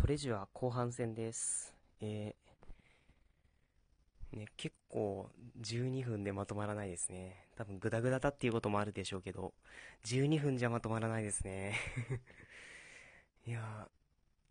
トレジュア後半戦です。えー、ね、結構12分でまとまらないですね。多分グダグダだっていうこともあるでしょうけど、12分じゃまとまらないですね。いや、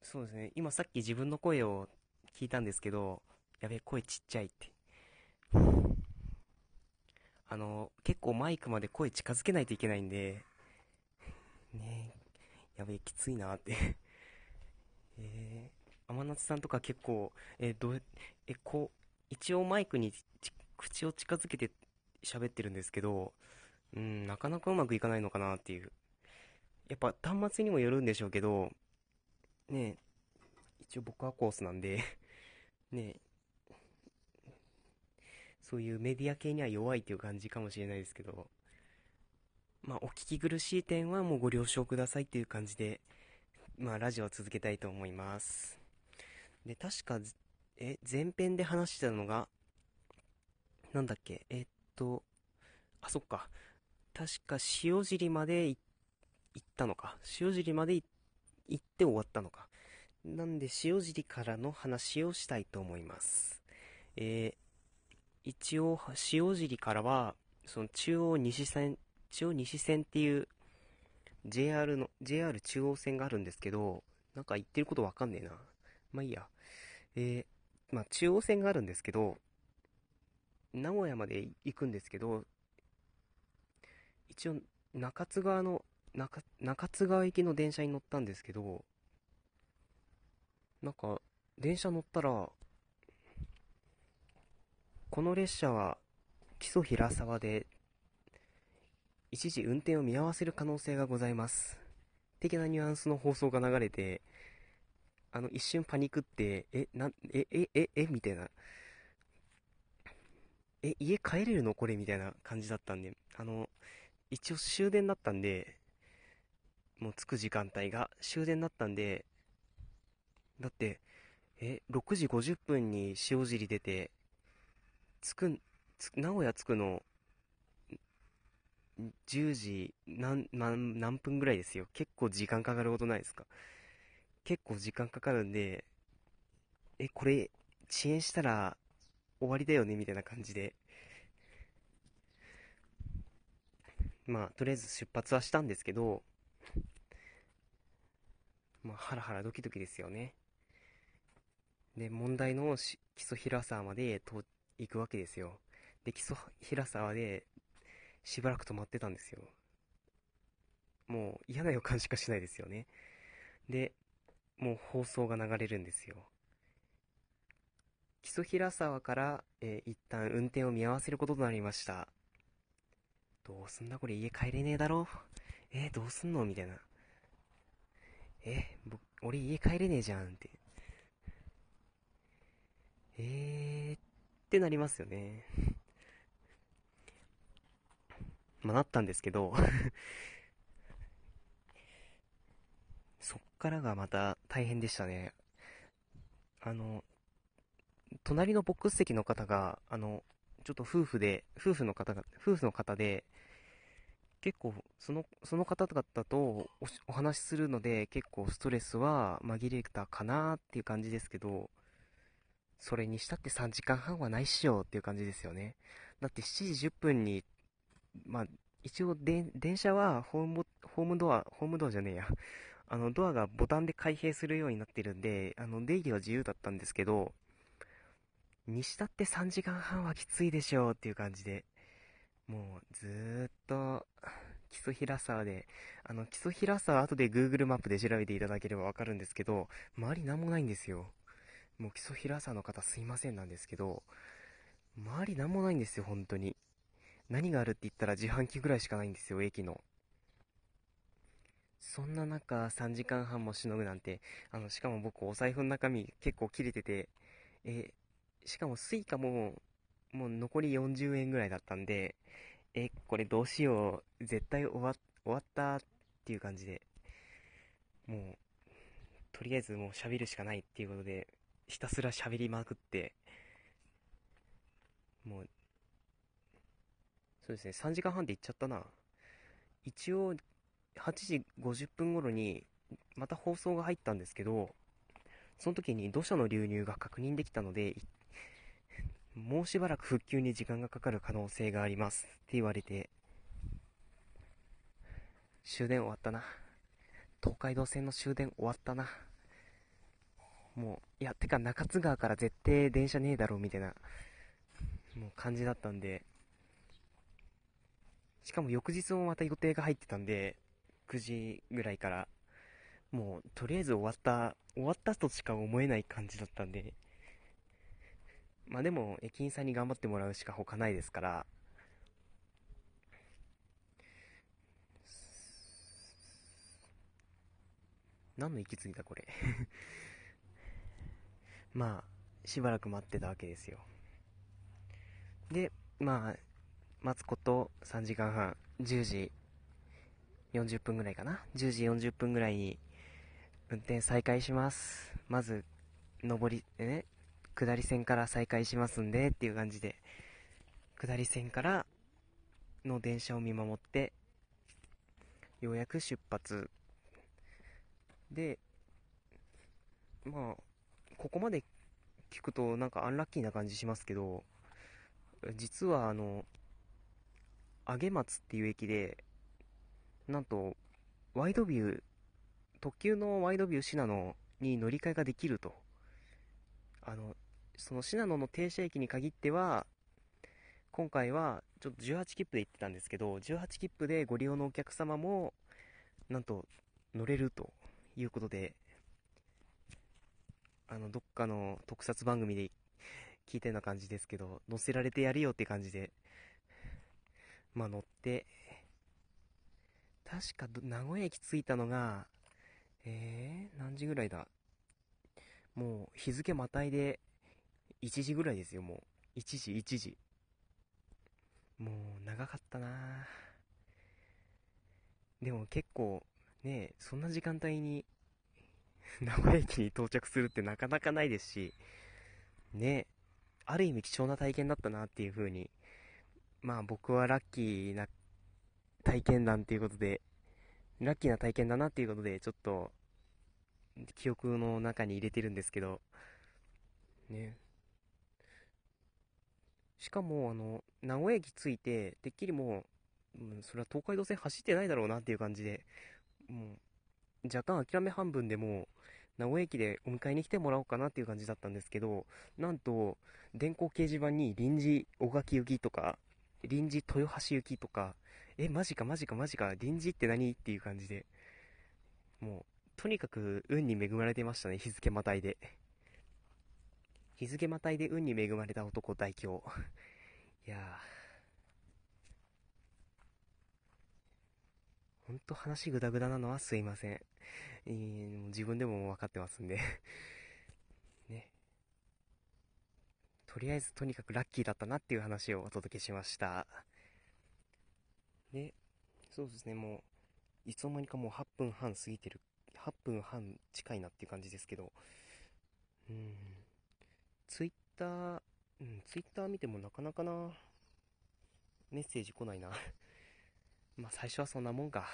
そうですね。今さっき自分の声を聞いたんですけど、やべえ、声ちっちゃいって。あの、結構マイクまで声近づけないといけないんで、ね、やべえ、きついなって。えー、天夏さんとか結構、えーど、え、こう、一応マイクに口を近づけて喋ってるんですけど、うん、なかなかうまくいかないのかなっていう。やっぱ端末にもよるんでしょうけど、ね、一応僕はコースなんで、ね、そういうメディア系には弱いっていう感じかもしれないですけど、まあ、お聞き苦しい点はもうご了承くださいっていう感じで、まあ、ラジオを続けたいと思います。で、確か、え、前編で話してたのが、なんだっけ、えっと、あ、そっか。確か、塩尻まで行ったのか。塩尻まで行って終わったのか。なんで、塩尻からの話をしたいと思います。えー一応、塩尻からは、その中央西線、中央西線っていう、JR の、JR 中央線があるんですけど、なんか言ってることわかんねえな。まあいいや。えー、まあ中央線があるんですけど、名古屋まで行くんですけど、一応中津川の、中、中津川行きの電車に乗ったんですけど、なんか、電車乗ったら、この列車は木曽平沢で一時運転を見合わせる可能性がございます。的なニュアンスの放送が流れて、あの、一瞬パニックって、え、なん、え、え、え、え、みたいな。え、家帰れるの？これみたいな感じだったんで、あの、一応終電だったんで、もう着く時間帯が終電だったんで、だって、え、6時50分に塩尻出て、着く、名古屋着くの、10時何、何、何分ぐらいですよ。結構時間かかることないですか？結構時間かかるんで、え、これ、遅延したら終わりだよね？みたいな感じで。まあ、とりあえず出発はしたんですけど、まあ、ハラハラドキドキですよね。で、問題の基礎平沢まで行くわけですよ。で、基礎平沢で、しばらく止まってたんですよ。もう嫌な予感しかしないですよね。で、もう放送が流れるんですよ。木曽平沢から、えー一旦運転を見合わせることとなりました。どうすんだこれ家帰れねえだろえーどうすんのみたいな。え僕、俺家帰れねえじゃんって。えーってなりますよね。まあ、なったんですけど、そっからがまた大変でしたね。あの、隣のボックス席の方が、あの、ちょっと夫婦で、夫婦の方が、夫婦の方で、結構、その、その方々とおお話しするので、結構ストレスは紛れたかなっていう感じですけど、それにしたって3時間半はないっしょっていう感じですよね。だって7時10分にまあ、一応で、電車はホーム、ホームドア、ホームドアじゃねえや。あの、ドアがボタンで開閉するようになってるんで、あの、出入りは自由だったんですけど、にしたって3時間半はきついでしょうっていう感じで、もう、ずーっと、基礎平沢で、あの、基礎平沢後で Google マップで調べていただければわかるんですけど、周りなんもないんですよ。もう基礎平沢の方すいませんなんですけど、周りなんもないんですよ、本当に。何があるって言ったら自販機ぐらいしかないんですよ、駅の。そんな中、3時間半もしのぐなんて、あの、しかも僕、お財布の中身結構切れてて、え、しかもスイカも、もう残り40円ぐらいだったんで、え、これどうしよう、絶対終わ、終わったっていう感じで、もう、とりあえずもう喋るしかないっていうことで、ひたすら喋りまくって、もう、そうですね、3時間半で行っちゃったな。一応、8時50分頃に、また放送が入ったんですけど、その時に土砂の流入が確認できたので、もうしばらく復旧に時間がかかる可能性がありますって言われて、終電終わったな。東海道線の終電終わったな。もう、いや、てか中津川から絶対電車ねえだろ、みたいな、もう感じだったんで、しかも翌日もまた予定が入ってたんで、9時ぐらいから、もう、とりあえず終わった、終わったとしか思えない感じだったんで、まあでも、駅員さんに頑張ってもらうしか他ないですから、何の息継ぎだこれ？まあ、しばらく待ってたわけですよ。で、まあ、待つこと3時間半、10時40分ぐらいかな。10時40分ぐらいに運転再開します。まず、上り、ね、下り線から再開しますんでっていう感じで、下り線からの電車を見守って、ようやく出発。で、まあ、ここまで聞くとなんかアンラッキーな感じしますけど、実はあの、上松っていう駅で、なんと、ワイドビュー、特急のワイドビュー信濃に乗り換えができると。あの、その信濃の停車駅に限っては、今回はちょっと18切符で行ってたんですけど、18切符でご利用のお客様も、なんと乗れるということで、あの、どっかの特撮番組で聞いたような感じですけど、乗せられてやるよって感じで、まあ乗って、確か名古屋駅着いたのが、えー、何時ぐらいだ？もう日付またいで1時ぐらいですよ、もう。1時、1時。もう長かったなでも結構、ねそんな時間帯に 名古屋駅に到着するってなかなかないですし、ねある意味貴重な体験だったなっていう風に、まあ僕はラッキーな体験談っていうことで、ラッキーな体験だなっていうことで、ちょっと、記憶の中に入れてるんですけど、ね。しかも、あの、名古屋駅着いて、てっきりもう、うん、それは東海道線走ってないだろうなっていう感じで、もう、若干諦め半分でも名古屋駅でお迎えに来てもらおうかなっていう感じだったんですけど、なんと、電光掲示板に臨時小垣行きとか、臨時豊橋行きとか、え、マジかマジかマジか、臨時って何？っていう感じで、もう、とにかく運に恵まれてましたね、日付またいで。日付またいで運に恵まれた男代表。いやー。ほんと話グダグダなのはすいません。えー、自分でも分かってますんでね。とりあえずとにかくラッキーだったなっていう話をお届けしました。で、そうですね、もう、いつの間にかもう8分半過ぎてる、8分半近いなっていう感じですけど、うん、ツイッター、うん、ツイッター見てもなかなかな、メッセージ来ないな まあ最初はそんなもんか。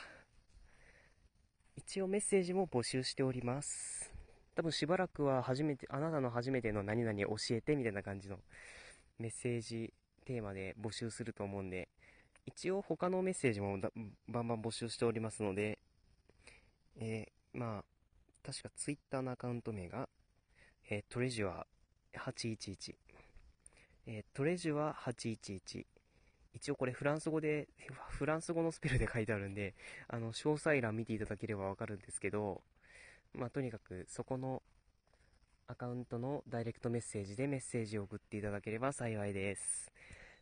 一応メッセージも募集しております。多分しばらくは初めて、あなたの初めての何々教えてみたいな感じのメッセージテーマで募集すると思うんで、一応他のメッセージもバンバン募集しておりますので、えー、まあ、確か Twitter のアカウント名が、えー、トレジュア811、えー、トレジュア811、一応これフランス語で、フランス語のスペルで書いてあるんで、あの、詳細欄見ていただければわかるんですけど、まあ、とにかくそこのアカウントのダイレクトメッセージでメッセージを送っていただければ幸いです。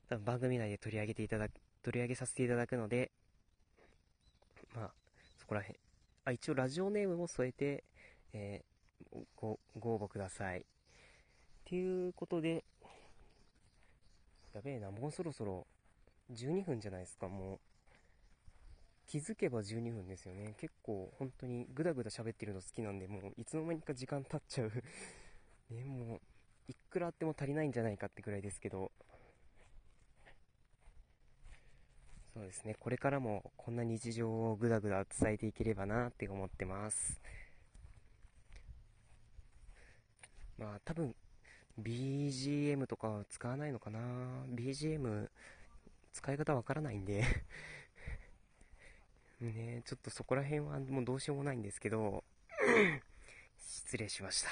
多分番組内で取り上げていただ取り上げさせていただくので、まあ、そこら辺。あ、一応ラジオネームも添えて、えー、ご、ご応募ください。っていうことで、やべえな、もうそろそろ12分じゃないですか、もう。気づけば12分ですよね。結構本当にグダグダ喋ってるの好きなんで、もういつの間にか時間経っちゃう。ね、もう、いくらあっても足りないんじゃないかってくらいですけど、そうですね、これからもこんな日常をぐだぐだ伝えていければなって思ってます。まあ多分 BGM とか使わないのかな。BGM 使い方わからないんで。ねちょっとそこら辺はもうどうしようもないんですけど失礼しました。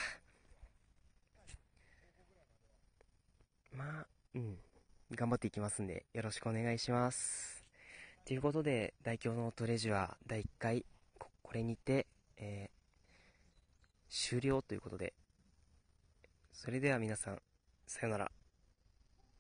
まあうん。頑張っていきますんでよろしくお願いします。ということで大京のトレジュア第1回これにて、えー、終了ということで。それでは皆さんさよなら。